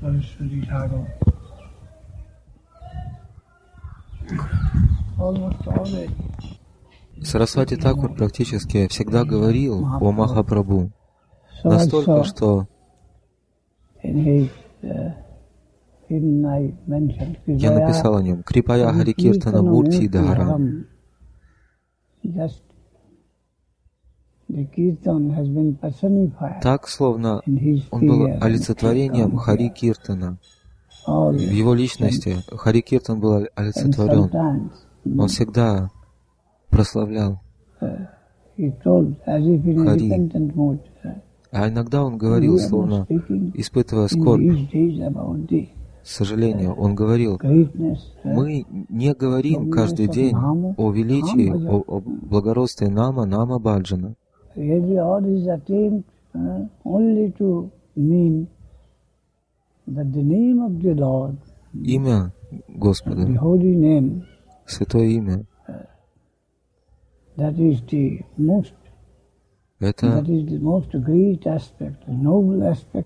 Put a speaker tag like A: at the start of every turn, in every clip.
A: Thakur. Almost always
B: Сарасвати Такур практически всегда говорил о Махапрабху. Настолько, что
A: uh,
B: я написал о нем Крипая Хари Киртана Мурти Дхарам.
A: Just the Kirtan has been personified
B: Так, словно он был олицетворением Хари Киртана. В его личности Хари Киртан был олицетворен. Он всегда прославлял. Хари. А иногда он говорил, словно испытывая скорбь, сожаление, он говорил,
A: uh,
B: мы не говорим каждый день о величии, о, о благородстве Нама, Нама Баджана.
A: Really, all these attempts uh, only to mean that the name of the Lord,
B: Имя
A: the
B: Господа,
A: holy name,
B: святое имя,
A: that is the most,
B: это
A: is the the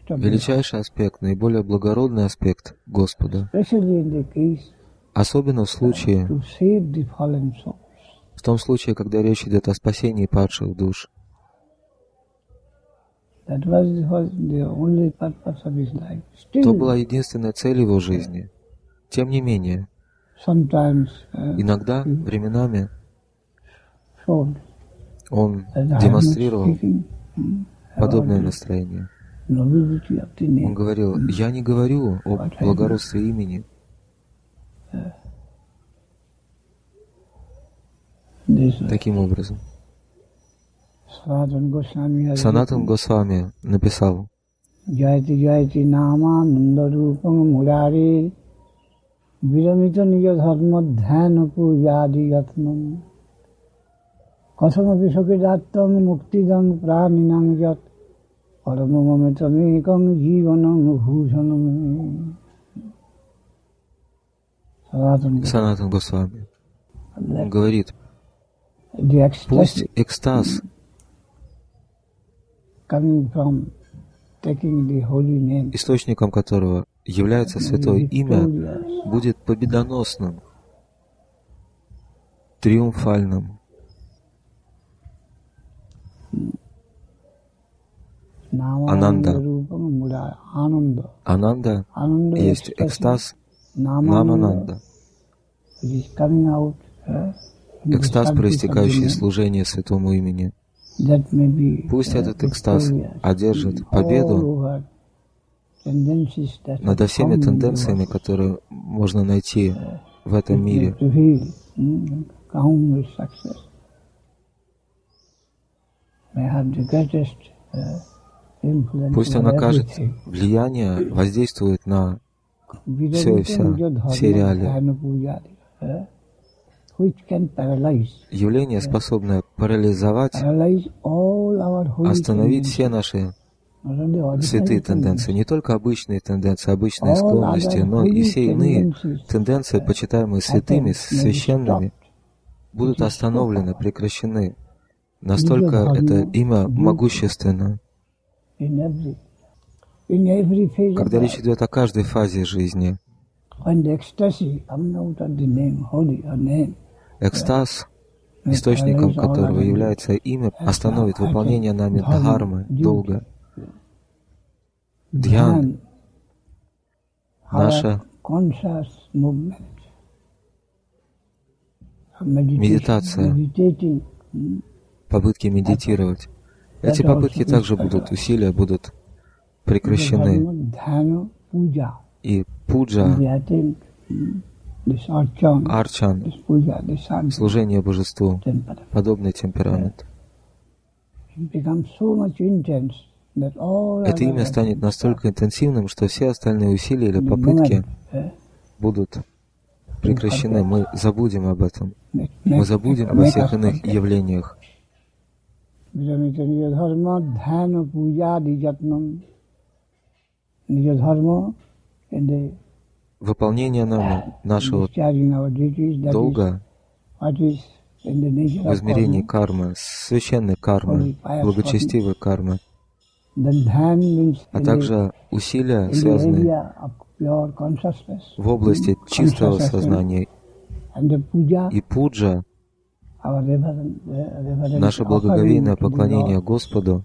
A: the
B: величайший аспект, наиболее благородный аспект Господа.
A: the
B: Особенно в случае,
A: the
B: в том случае, когда речь идет о спасении падших душ.
A: That was, was the only purpose of his life.
B: То была единственная цель его жизни. Тем не менее,
A: uh,
B: иногда, временами, он демонстрировал
A: mm,
B: подобное настроение. Он говорил, я не говорю о благородстве имени.
A: Way.
B: Таким образом, Санатан Госвами написал Санатан Госвами говорит, пусть экстаз источником которого является Святое Имя, будет победоносным, триумфальным. Ананда.
A: Ананда
B: есть экстаз Намананда. Экстаз, проистекающий служение Святому Имени. Пусть этот экстаз одержит победу над всеми тенденциями, которые можно найти в этом мире. Пусть он окажет влияние, воздействует на
A: все
B: и вся, все реалии явление, способное парализовать, остановить все наши святые тенденции, не только обычные тенденции, обычные склонности, но и все иные тенденции, почитаемые святыми, священными, будут остановлены, прекращены. Настолько это имя могущественно, когда речь идет о каждой фазе жизни. Экстаз, источником которого является имя, остановит выполнение нами дхармы, долга.
A: Dhyan,
B: наша Медитация. попытки медитировать. Эти попытки также будут, усилия будут прекращены. И пуджа, арчан, служение божеству, подобный темперамент. Это имя станет настолько интенсивным, что все остальные усилия или попытки будут прекращены. Мы забудем об этом. Мы забудем обо всех иных явлениях. Выполнение нами нашего долга в измерении кармы, священной кармы, благочестивой кармы. а также усилия, связанные в области чистого сознания. И пуджа, наше благоговейное поклонение Господу,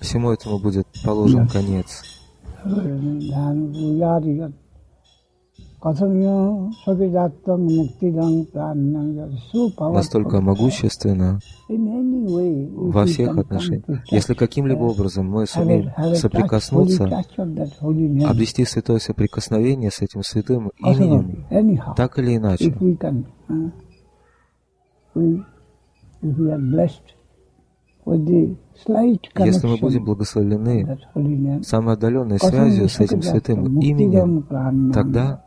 B: всему этому будет положен конец. Настолько могущественно во всех отношениях. Если каким-либо образом мы сумеем соприкоснуться, обрести святое соприкосновение с этим святым именем, так или иначе, если мы будем благословлены самой отдаленной связью с этим святым именем, тогда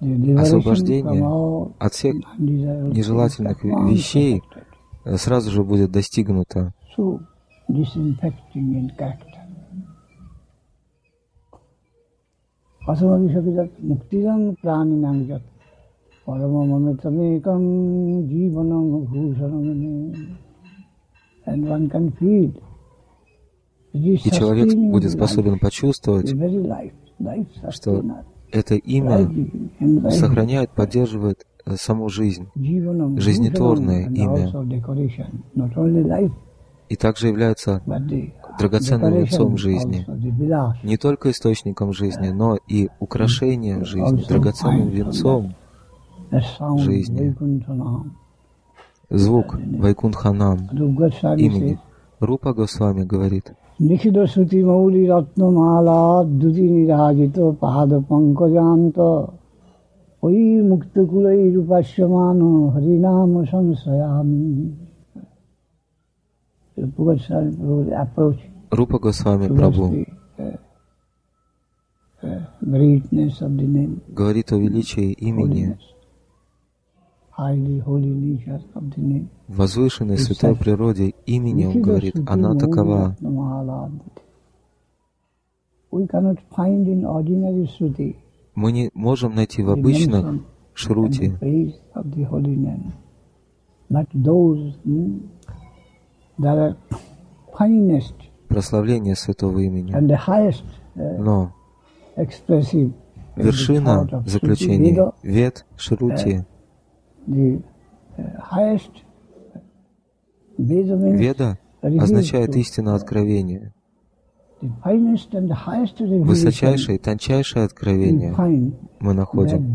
B: освобождение от всех нежелательных вещей э, сразу же будет достигнуто.
A: অসমভিষেক মুক্তিদান প্রাণী নাম
B: и человек будет способен почувствовать, что это имя сохраняет, поддерживает э, саму жизнь, жизнетворное имя, и также является драгоценным венцом жизни, не только источником жизни, но и украшением жизни, драгоценным венцом жизни Звук Вайкунханам имени Рупа Госвами говорит,
A: নিখিত শ্রুতি মৌলি রত্নমালা দ্যুতি নিরাজিত পাদ পঙ্কজান্ত ওই মুক্তকুলই রূপাস্যমান হরিনাম সংশয়ামি
B: Рупа Госвами Прабhu говорит о величии имени возвышенной святой природе имени он говорит, она такова. Мы не можем найти в обычных шрути. прославление святого имени. Но вершина заключения вет шрути Веда означает истина откровения. Высочайшее и тончайшее откровение мы находим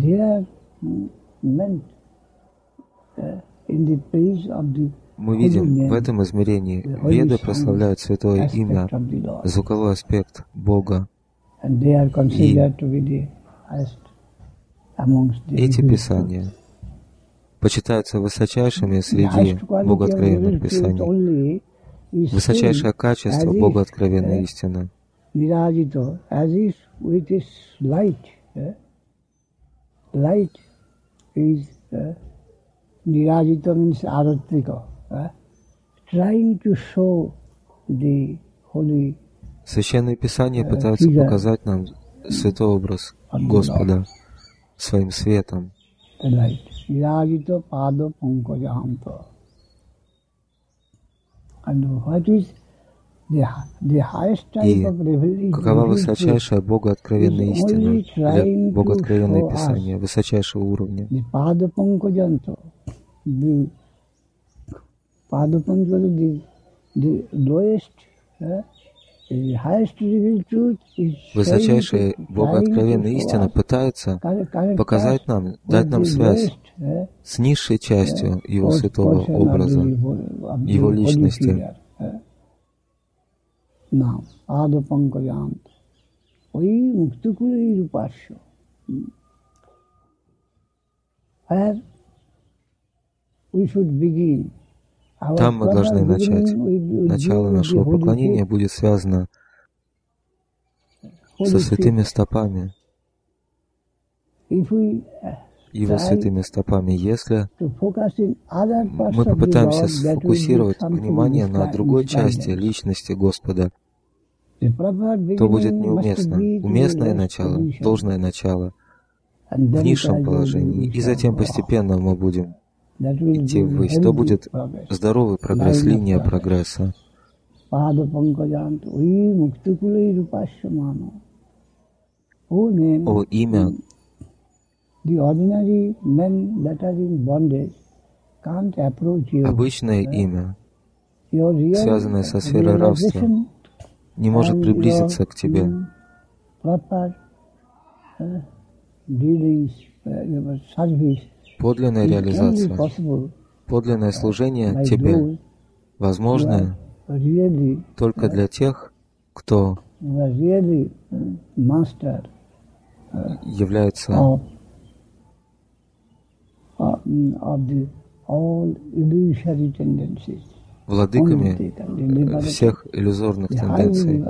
B: мы видим в этом измерении Веды прославляют святое имя, звуковой аспект Бога. И эти писания почитаются высочайшими среди богооткровенных писаний. Высочайшее качество богооткровенной истины.
A: Light is uh, Nirajita means Aratrika, uh, trying to show the holy
B: Священные Писания пытаются показать нам святой образ Господа своим светом.
A: Shirajita Pada Pankajahanta.
B: И какова высочайшая Бога откровенная истина для Бога откровенное Писание высочайшего уровня? Высочайшая Бога откровенная истина пытается показать нам, дать нам связь с низшей частью Его святого образа, Его личности.
A: we begin
B: там мы должны начать. Начало нашего поклонения будет связано со святыми стопами, его святыми стопами. Если мы попытаемся сфокусировать внимание на другой части личности Господа, то будет неуместно. Уместное начало, должное начало в низшем положении, и затем постепенно мы будем идти ввысь, то будет здоровый прогресс, линия прогресса.
A: О имя,
B: the ordinary men that are in bondage can't approach you.
A: обычное имя, связанное со сферой рабства, не может приблизиться к тебе.
B: mm, uh, uh,
A: Подлинная реализация, подлинное служение тебе возможно только для тех, кто
B: uh,
A: является
B: of, of, of the all illusory tendencies. Only
A: владыками всех иллюзорных тенденций.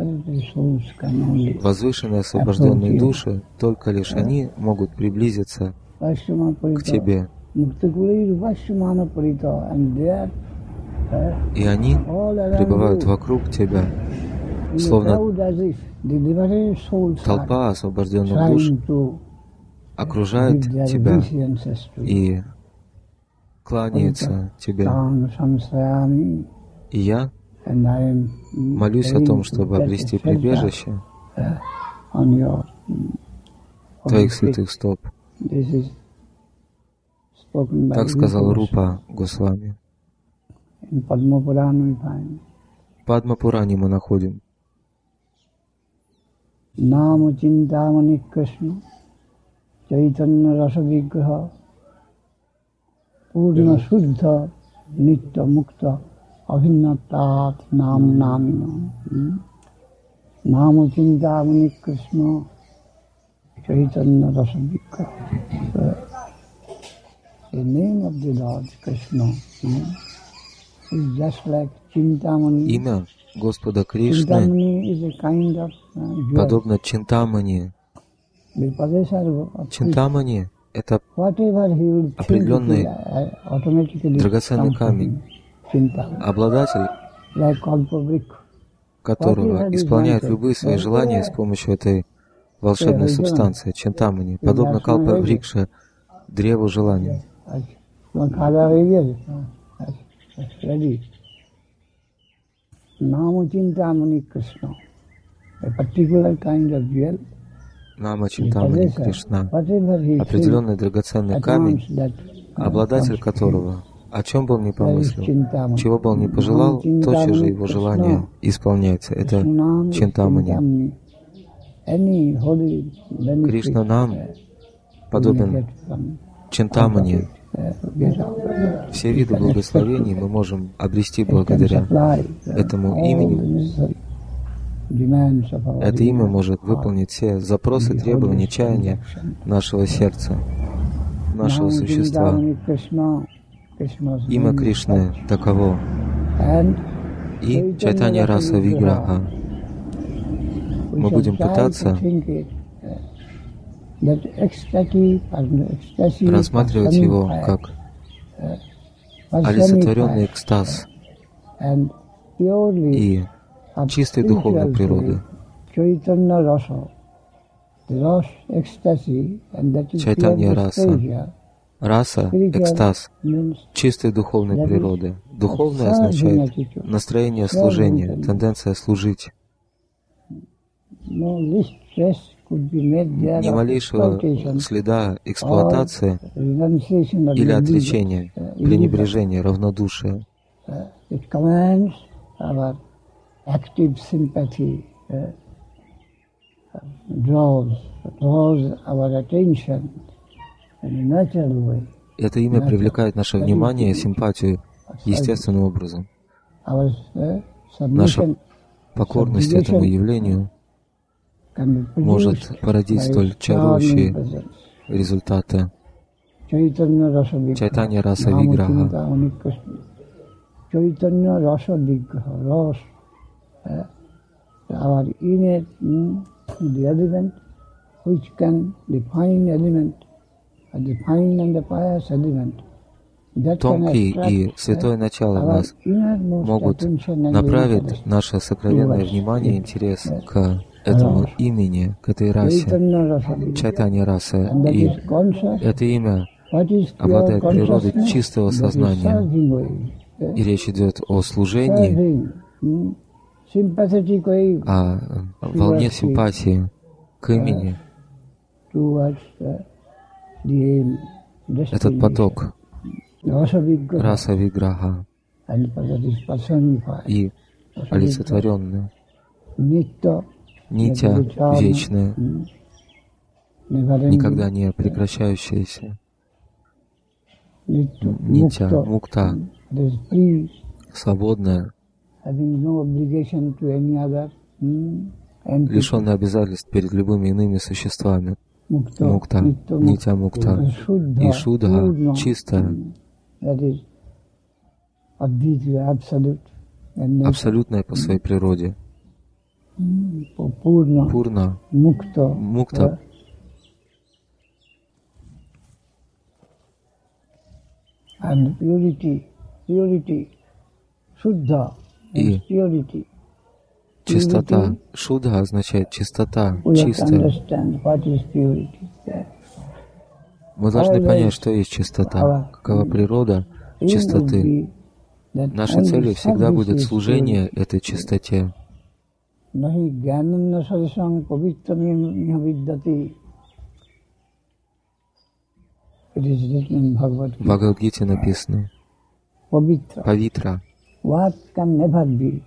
A: Возвышенные освобожденные души, только лишь они могут приблизиться к тебе.
B: There uh,
A: И они пребывают вокруг тебя, словно толпа освобожденных душ окружает тебя и кланяется тебе. И я молюсь о том, чтобы обрести прибежище твоих святых стоп. Так сказал Рупа Госвами. Падма Пуране мы находим.
B: Наму Чиндамани Кришна चैतन्य रस विग्रह पूर्ण शुद्ध नित्य मुक्त अभिन्नतात नाम नामिन नाम चिंतामणि कृष्ण चैतन्य रस विग्रह The name of the Lord Krishna hmm, is just like Chintamani.
A: имя Господа Кришны,
B: Chintamani is a kind of uh, jewel.
A: подобно Чинтамани. Чинтамани — это определенный драгоценный камень. Обладатель которого исполняет любые свои желания с помощью этой волшебной субстанции, чинтамани, подобно калпа рикше, древу
B: желаний. Namu Chintamani Krishna, a particular kind of jewel.
A: Нама
B: possessor,
A: Кришна, определенный драгоценный камень, обладатель которого, о чем бы он ни
B: That is
A: помыслил, чего бы он ни пожелал, тотчас же его желание исполняется. Это Чинтамани. Кришна нам
B: we
A: подобен Чинтамани.
B: out.
A: Все виды благословений мы можем обрести благодаря
B: uh,
A: этому имени.
B: the necessary demands of our
A: Это имя может выполнить все запросы, требования, чаяния нашего сердца, нашего существа. Имя Кришны таково. И Чайтанья Раса Виграха. Мы будем пытаться рассматривать его как олицетворенный экстаз и чистой духовной природы.
B: Dysphagia,
A: Раса,
B: spiritual
A: экстаз чистой духовной природы. Духовное означает настроение служения, тенденция служить. Ни малейшего следа эксплуатации или отречения,
B: uh,
A: пренебрежения, равнодушия.
B: Uh, it commands our active sympathy, uh, uh, draws, draws our attention in a natural way.
A: Это имя привлекает наше внимание и симпатию естественным образом.
B: Uh, submission
A: Покорность этому явлению может породить столь чарующие результаты.
B: Chaitanya Rasa Vigraha.
A: Chaitanya Rasa
B: Nama our innate, mm, the element which can, the fine element, uh, the fine and pious element,
A: Тонкий
B: attract,
A: и
B: uh,
A: святое начало нас могут направить наше сокровенное внимание и интерес к этому имени, к этой расе, раса.
B: And that
A: И это имя обладает природой чистого сознания.
B: uh,
A: И речь идет о служении,
B: mm, о волне симпатии к имени, этот поток. Раса виграха и олицетворенная, нитя вечная, никогда не прекращающаяся, нитя. Мукта, свободная, лишенная обязательств перед любыми иными существами. Мукта, нитя мукта, и шудха, чистая, абсолютная по своей природе. Пурна, мукта,
A: and purity, purity, Shuddha,
B: и чистота. Шуда означает чистота, чистая. Мы должны понять, что есть чистота, какова природа чистоты. Нашей целью всегда будет служение этой чистоте. В Бхагавадгите написано. «Павитра»
A: what can never be.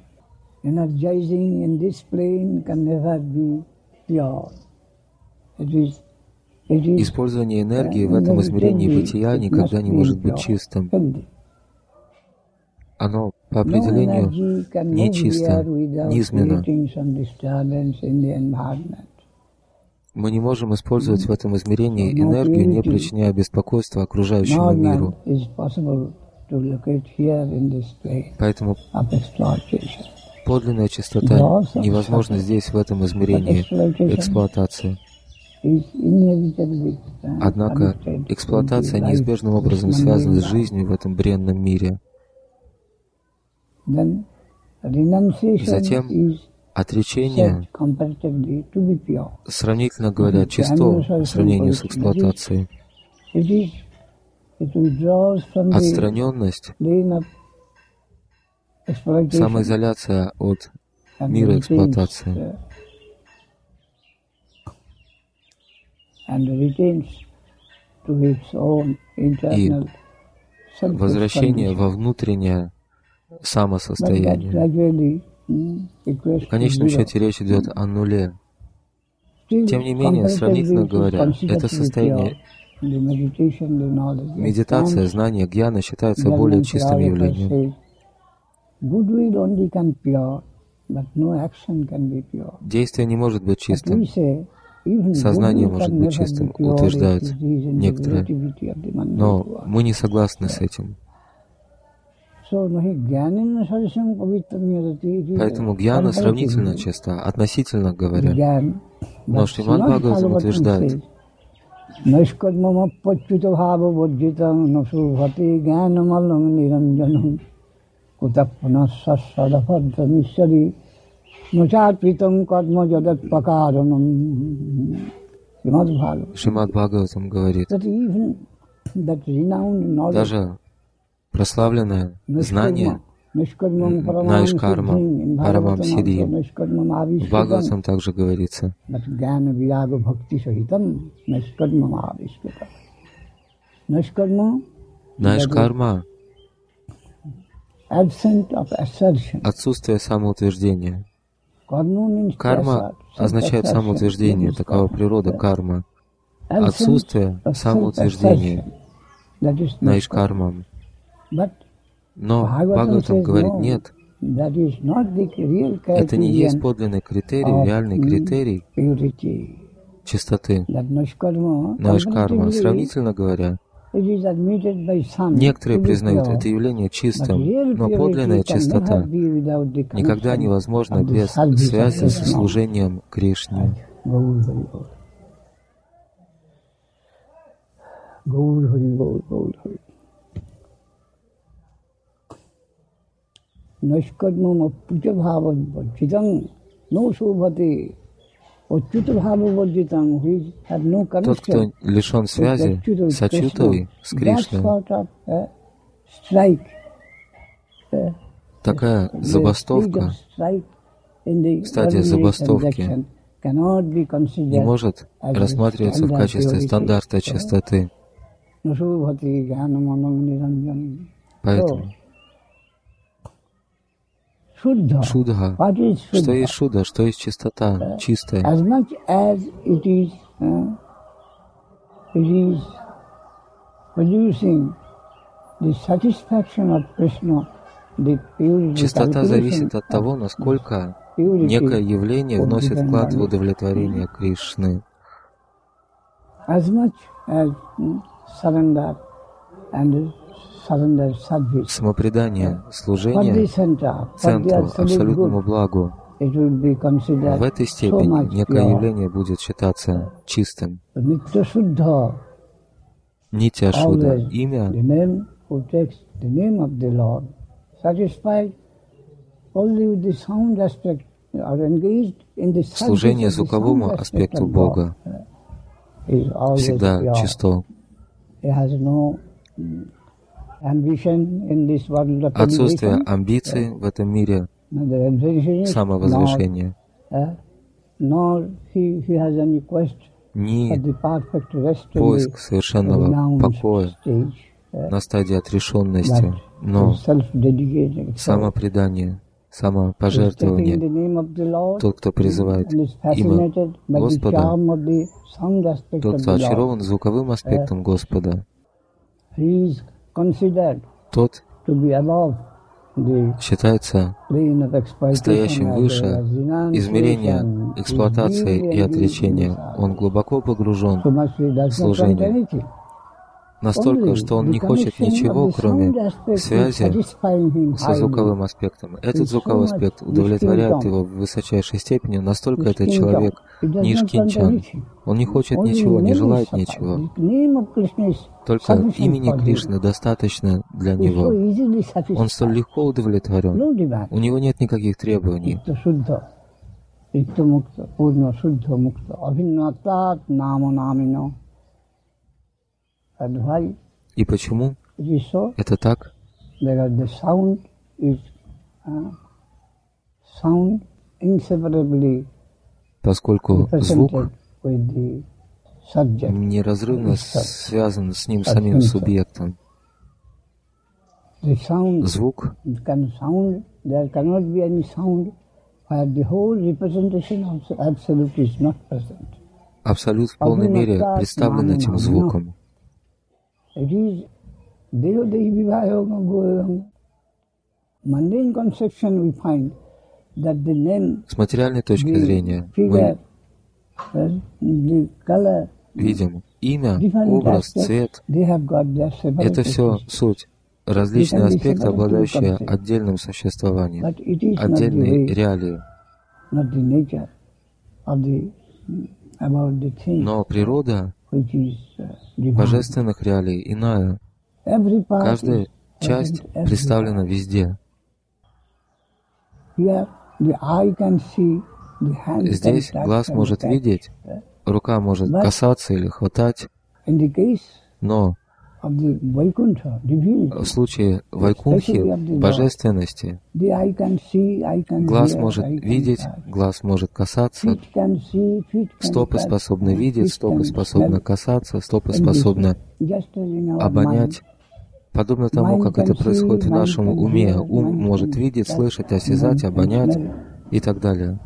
A: Energizing in this plane can never be pure. It is
B: Использование энергии в этом измерении бытия никогда не может быть чистым. Оно по определению нечисто, низменно. Мы не можем использовать в этом измерении энергию, не причиняя беспокойства окружающему миру. Поэтому подлинная чистота невозможна здесь, в этом измерении эксплуатации. Однако эксплуатация неизбежным образом связана с жизнью в этом бренном мире. Затем отречение, сравнительно говоря, чисто в сравнении с эксплуатацией. Отстраненность, самоизоляция от мира эксплуатации. И возвращение во внутреннее самосостояние. В конечном счете речь идет о нуле. Тем не менее, сравнительно говоря, это состояние Медитация, знание, гьяна считается более чистым явлением. Действие не может быть чистым. Сознание может быть чистым, утверждают некоторые. Но мы не согласны с этим. Поэтому гьяна сравнительно чиста, относительно говоря. Но Шриман Бхагаватам утверждает,
A: नैष्कर्मच्युतभाववर्जित न शोभते ज्ञानमल निरंजन कुतः पुनः सत्सदभद्रमिष्यति न
B: चात्वितं कर्म जगत्प्रकारणम् даже прославленное знание Наиш карма, парамам сидхи. В Бхагаватам также говорится. Наиш карма отсутствие самоутверждения. Карма означает самоутверждение, такова природа карма. Отсутствие самоутверждения. Наиш карма. Но Бхагаватам говорит, нет, это не есть подлинный критерий, реальный критерий чистоты. Наш карма, сравнительно говоря, Некоторые признают это явление чистым, но подлинная чистота никогда невозможна без связи со служением Кришне. Гаур Хари, Гаур, Гаур Хари.
A: নৈষ্কর্মমপ্যুজভাবজ্জিতং নো শোভতে
B: Тот, кто лишен связи с Ачутой, с Кришной, такая забастовка стадия забастовки не может рассматриваться в качестве стандарта чистоты. Поэтому Шудха. Что есть шуда, что есть чистота, чистая. Чистота зависит от того, насколько некое явление вносит вклад в удовлетворение Кришны. Самопредание, служение центру, абсолютному благу. В этой степени некое явление будет считаться чистым. Нитя Шуда, имя, служение звуковому аспекту Бога. Всегда чисто. Отсутствие амбиций в этом мире, самовозвышение, ни поиск совершенного покоя на стадии отрешенности, но самопредание, самопожертвование. Тот, кто призывает имя Господа, тот, кто очарован звуковым аспектом Господа, тот считается стоящим выше измерения эксплуатации и отречения. Он глубоко погружен в служение настолько, что он не хочет ничего, кроме связи со звуковым аспектом. Этот звуковой аспект удовлетворяет его в высочайшей степени, настолько этот человек нишкинчан. Он не хочет ничего, не желает ничего. Только имени Кришны достаточно для него. Он столь легко удовлетворен. У него нет никаких требований. И почему? Это так? Поскольку звук неразрывно связан с ним самим субъектом. Звук. абсолют в полной мере представлен этим звуком. It is Dehodehi Vivayogam Goyogam. Mundane conception we find that the name, С материальной точки зрения мы видим имя, образ, цвет. Это все суть. Различные аспекты, обладающие отдельным существованием, отдельные реалии. Но природа божественных реалий иная. Каждая часть представлена везде. Здесь глаз может видеть, рука может касаться или хватать, но в случае Вайкунхи, божественности, глаз может видеть, глаз может касаться, стопы способны видеть, стопы способны касаться, стопы способны обонять. Подобно тому, как это происходит в нашем уме, ум может видеть, слышать, осязать, обонять и так далее.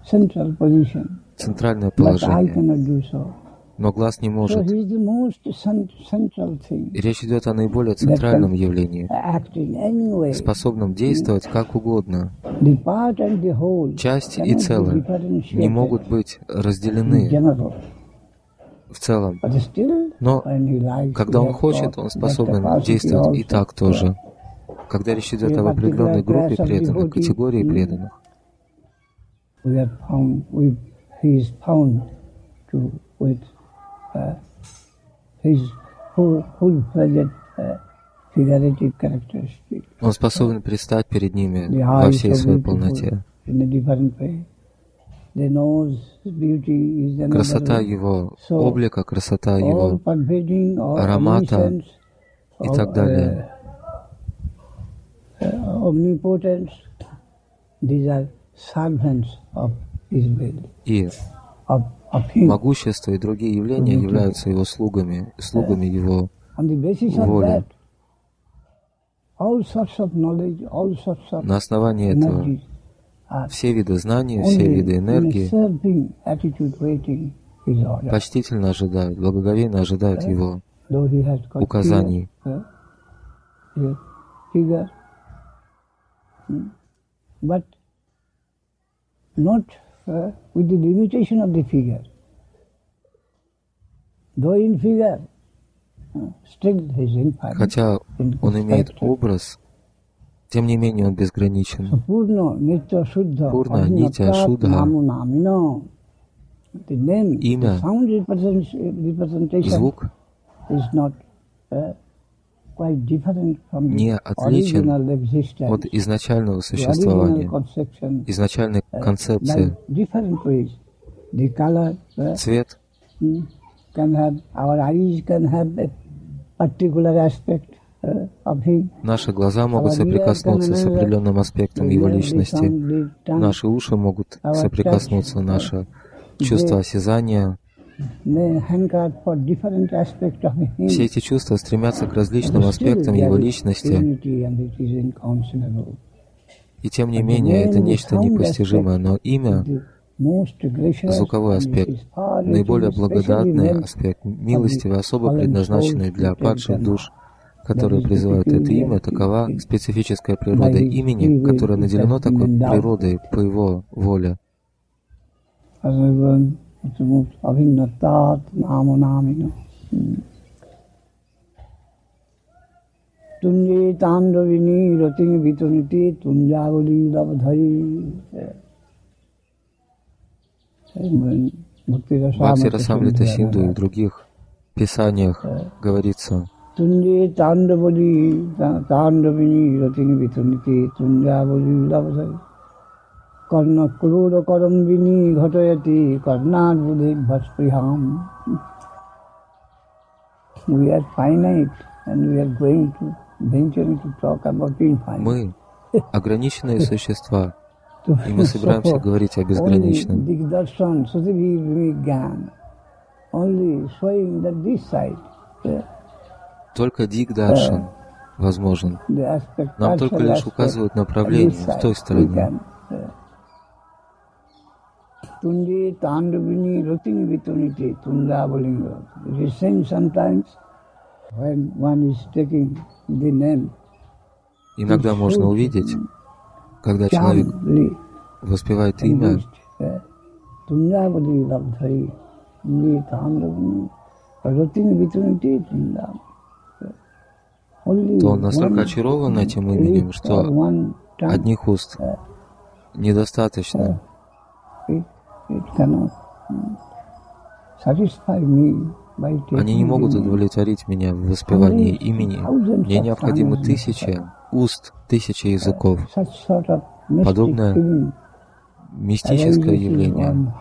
B: Центральное положение но глаз не может. Речь идет о наиболее центральном явлении, способном действовать как угодно. Часть и целое не могут быть разделены в целом. Но когда он хочет, он способен действовать и так тоже. Когда речь идет об определенной группе преданных, категории преданных, with он способен предстать перед ними во всей своей полноте. Красота его облика, красота его аромата и так далее. И могущество и другие явления являются его слугами, слугами его воли. На основании этого все виды знаний, все виды энергии почтительно ожидают, благоговейно ожидают его указаний.
A: But not uh, with the limitation of the figure. Though in figure, uh.
B: Хотя он имеет образ, тем не менее он безграничен.
A: Пурна, нитя, шудда,
B: имя, звук не отличен от изначального существования, изначальной концепции. Цвет. Наши глаза могут соприкоснуться с определенным аспектом его личности. Наши уши могут соприкоснуться, наше чувство осязания, все эти чувства стремятся к различным аспектам его личности, и тем не менее это нечто непостижимое, но имя звуковой аспект, наиболее благодатный аспект, милостивый, особо предназначенный для падших душ, которые призывают это имя, такова специфическая природа имени, которое наделено такой природой по его воле
A: потому что অভিন্নতা নাম নামিন তুঞ্জে তাণ্ডবিনী রতিং বিতনীতি তুঞ্জাবলী লবধরি
B: Бхакти Расамрита Синду и в других писаниях говорится.
A: Тунджи Тандабали Тандабини Ратини Витунити Тунджабали Лабадари তুঞ্জাবলী লবধরি কর্ণক্রূরকরম্বিনী ঘটয়তি কর্ণার্বুদে ভস্পৃহাম We are finite and we are going to venturing to talk about being finite.
B: Мы ограниченные существа, и мы собираемся говорить о безграничном. Только Дигдаршан возможен. Нам только лишь указывают направление в той стороне.
A: Tunji Tandavini Ruting Vituniti, Tundabalinga. It is seen sometimes when one is taking the name.
B: Иногда можно увидеть, когда человек воспевает имя, то он настолько очарован этим именем, что одних уст недостаточно. Они не могут удовлетворить меня в воспевании имени. Мне необходимы тысячи уст, тысячи языков. Подобное мистическое явление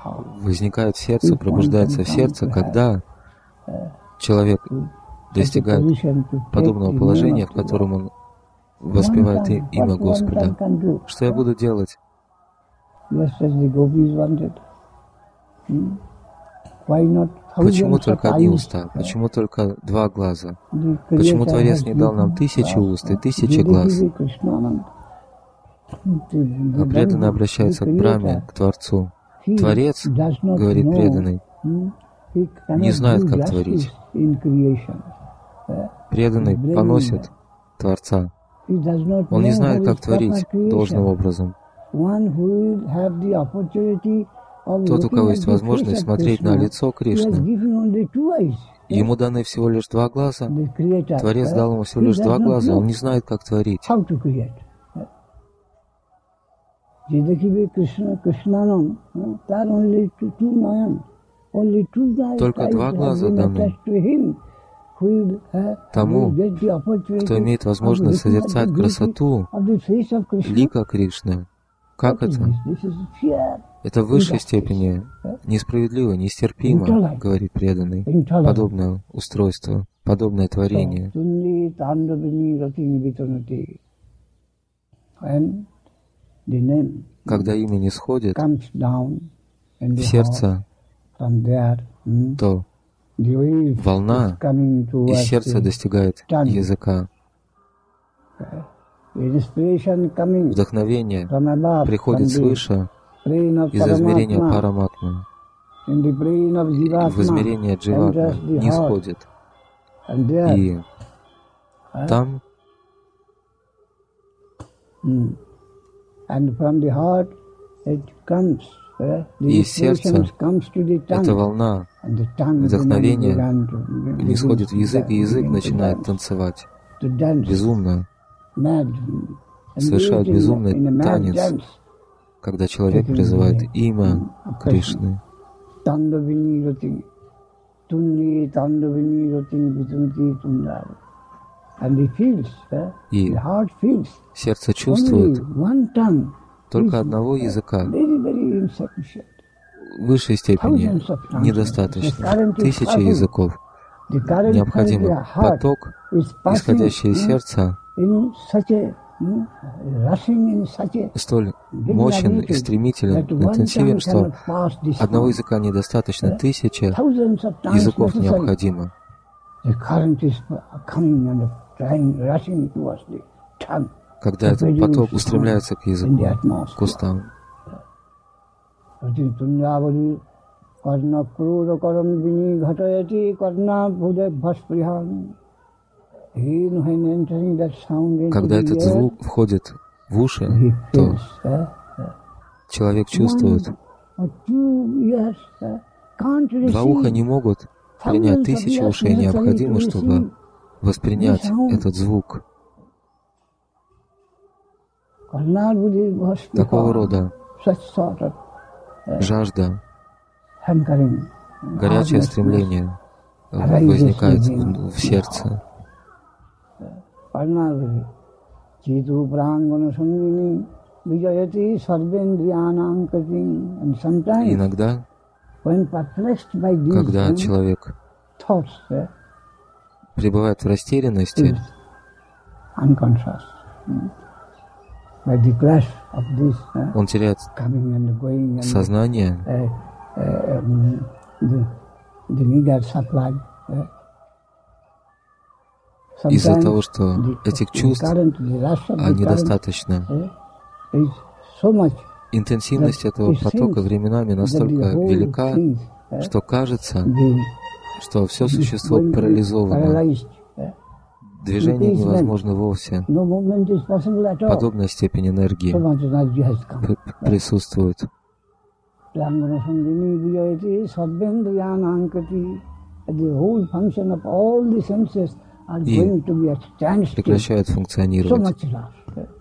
B: возникает в сердце, пробуждается в сердце, когда человек достигает подобного положения, в котором он воспевает имя Господа. Что я буду делать? Почему только одни уста? Почему только два глаза? Почему Творец не дал нам тысячи уст и тысячи глаз? А преданный обращается к Браме, к Творцу. Творец, говорит преданный, не знает, как творить. Преданный поносит Творца. Он не знает, как творить должным образом. Тот, у кого есть возможность смотреть на лицо Кришны, ему даны всего лишь два глаза. Творец дал ему всего лишь два глаза, он не знает, как творить. Только два глаза даны тому, кто имеет возможность созерцать красоту лика Кришны. Как это? Это в высшей степени несправедливо, нестерпимо, говорит преданный. Подобное устройство, подобное творение. когда имя не сходит в сердце, то волна из сердца достигает языка. Вдохновение приходит свыше из измерения параматмы. В измерение дживатмы не сходит. И там из сердца эта волна вдохновения не сходит в язык, и язык начинает танцевать. безумно, совершает безумный танец, когда человек призывает имя Кришны. И сердце чувствует только одного языка. в высшей степени недостаточно. Тысячи языков. Необходимый поток, исходящий из сердца, столь мощен и стремителен, интенсивен, что одного языка недостаточно, тысячи языков необходимо. Когда этот поток устремляется к языку, к устам. कर्णक्रूरकरं विनिघटयति कर्णाभुजभस्पृहान् когда этот звук входит в уши, то человек чувствует. Два уха не могут принять тысячи ушей, необходимо, чтобы воспринять этот звук. Такого рода жажда, горячее стремление возникает в сердце. Парнаври. Chitu prangana sangini vijayati sarvendriyanam kating. And sometimes, Иногда, when perplexed by these когда человек thoughts, eh, пребывает в растерянности, unconscious, by the clash of this, eh, он теряет сознание, uh, uh, um, the, the meager supply, uh, из-за того, что этих чувств недостаточно. Интенсивность этого потока временами настолько велика, что кажется, что все существо парализовано. Движение невозможно вовсе. Подобная степень энергии присутствует. The whole function of all the senses и прекращают функционировать.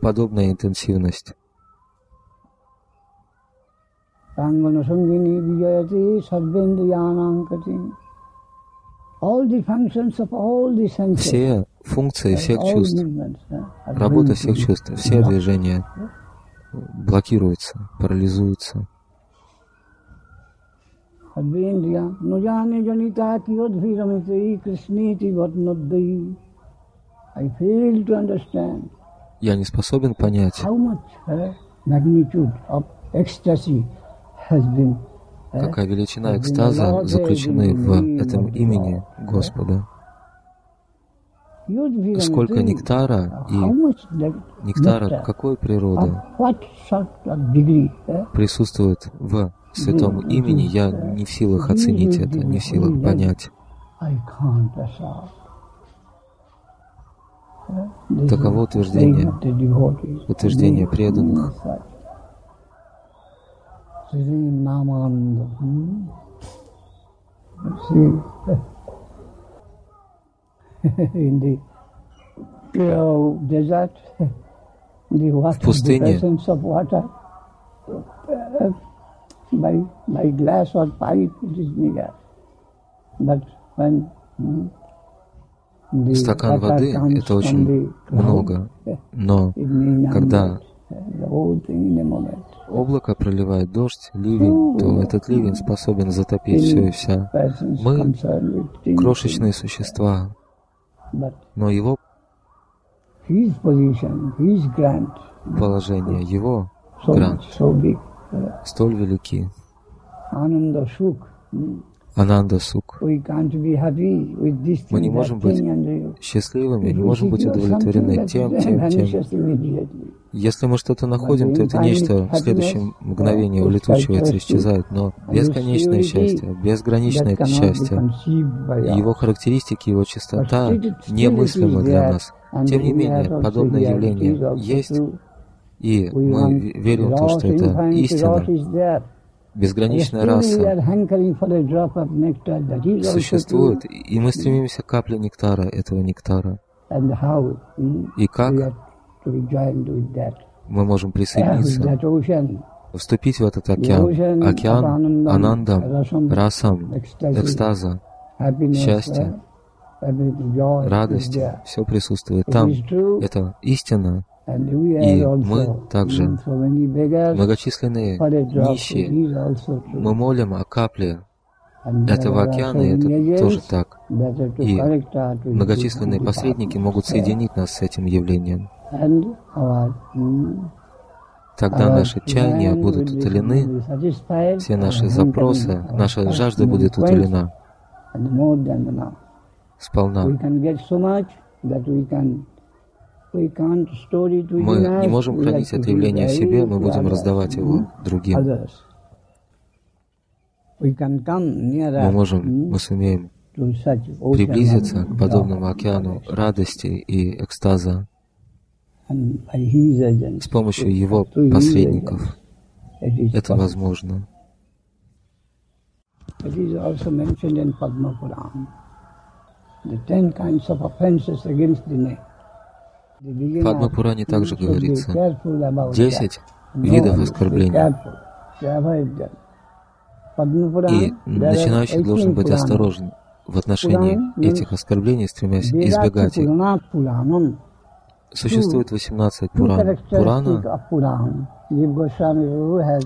B: Подобная интенсивность. Все функции всех чувств, работа всех чувств, все движения блокируются, парализуются. सर्वेन्द्रिया न जाने जनिता कियोद्भिरमिते कृष्णेति वदनोद्दयी I fail to understand Я не способен понять, how much uh, magnitude of ecstasy has been какая величина экстаза заключены в этом имени Господа. Сколько нектара и нектара какой природы присутствует в святом имени, я не в силах оценить это, не в силах понять. Таково утверждение, утверждение преданных. В пустыне by, by glass or pipe it is meager. But when Стакан воды — это очень много, но когда облако проливает дождь, ливень, то этот ливень способен затопить все и вся. Мы — крошечные существа, но его положение, его грант, столь велики. Ананда Сук. Мы не можем быть счастливыми, не можем быть удовлетворены тем, тем, тем. Если мы что-то находим, то это нечто в следующем мгновении улетучивается, исчезает. Но бесконечное счастье, безграничное счастье, его характеристики, его чистота немыслимы для нас. Тем не менее, подобное явление есть, и мы верим в то, что это истина. безграничная раса. существует, и мы стремимся к капле нектара, этого нектара. И как мы можем присоединиться, вступить в этот океан, океан анандам, расам, экстаза, счастья, радости, все присутствует там. Это истина, и мы также, многочисленные нищие, мы молим о капле этого океана, и это тоже так. И многочисленные посредники могут соединить нас с этим явлением. Тогда наши чаяния будут утолены, все наши запросы, наша жажда будет утолена сполна. Мы не можем хранить это явление в себе, мы будем раздавать его другим. Мы можем, мы сумеем приблизиться к подобному океану радости и экстаза с помощью его посредников. Это возможно. The В Падмапуране также говорится десять видов оскорблений. И начинающий должен быть осторожен в отношении этих оскорблений, стремясь избегать их. Существует 18 Пуран. Пурана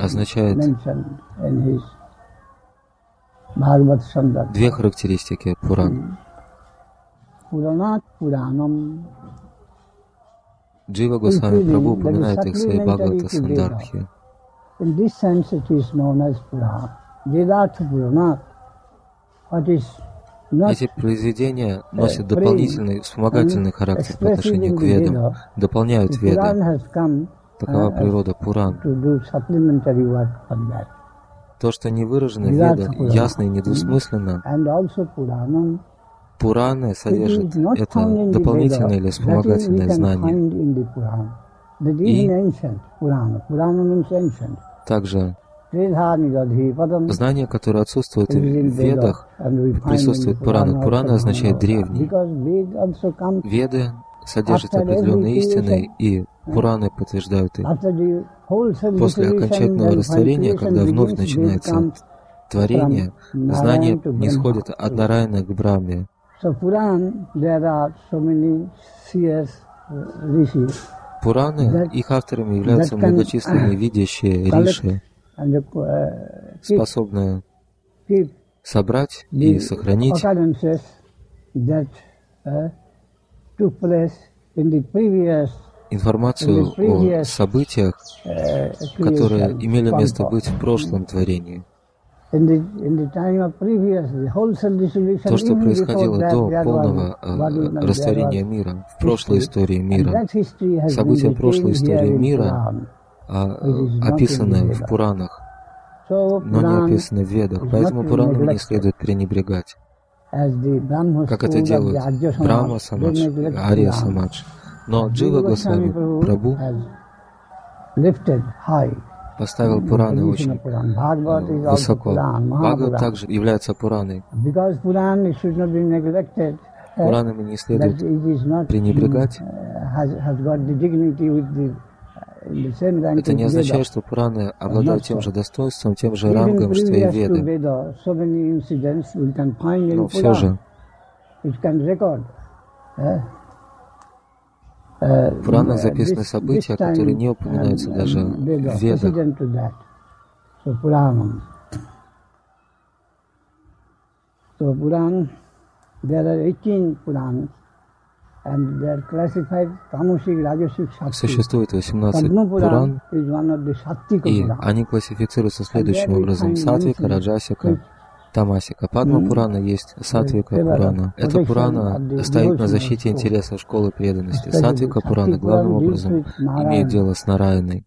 B: означает две характеристики Пуран. Джива Госвами Прабhu упоминает их в своей Бхагавата Сандарбхе. Эти произведения носят дополнительный вспомогательный характер по отношению к ведам, дополняют веды. Такова природа Пуран. То, что не выражено в ведах, ясно и недвусмысленно, Пураны содержат это дополнительное или вспомогательное знание. И также знание, которое отсутствует в Ведах, присутствует в Пуранах. Пурана означает древний. Веды содержат определенные истины, и Пураны подтверждают их. После окончательного растворения, когда вновь начинается творение, знание не сходит однорайно к Брахме. So Puran, there are so many seers, rishis. Пураны, их авторами являются многочисленные видящие риши, способные собрать и сохранить информацию о событиях, которые имели место быть в прошлом творении. То, что происходило до полного э, растворения мира, в прошлой истории мира, события прошлой истории мира а, описаны в Пуранах, но не описаны в Ведах, поэтому Пуранам не следует пренебрегать, как это делают Брахма Самадж, Ария Самадж. Но Джива Госвами Прабhu поставил Пураны очень высоко. Бхагават также является Пураной. Пуранами не следует пренебрегать. Это не означает, что Пураны обладают тем же достоинством, тем же рангом, что и Веды. Но все же в Пуранах записаны события, которые не упоминаются даже в Ведах. So Puran, there are 18 Purans,
A: Существует 18 Пуран, и они классифицируются следующим образом. Сатвика, Раджасика, Тамасика. Падма Пурана есть Сатвика Пурана. Эта Пурана стоит на защите интереса школы преданности. Сатвика Пурана главным образом имеет дело с Нараяной.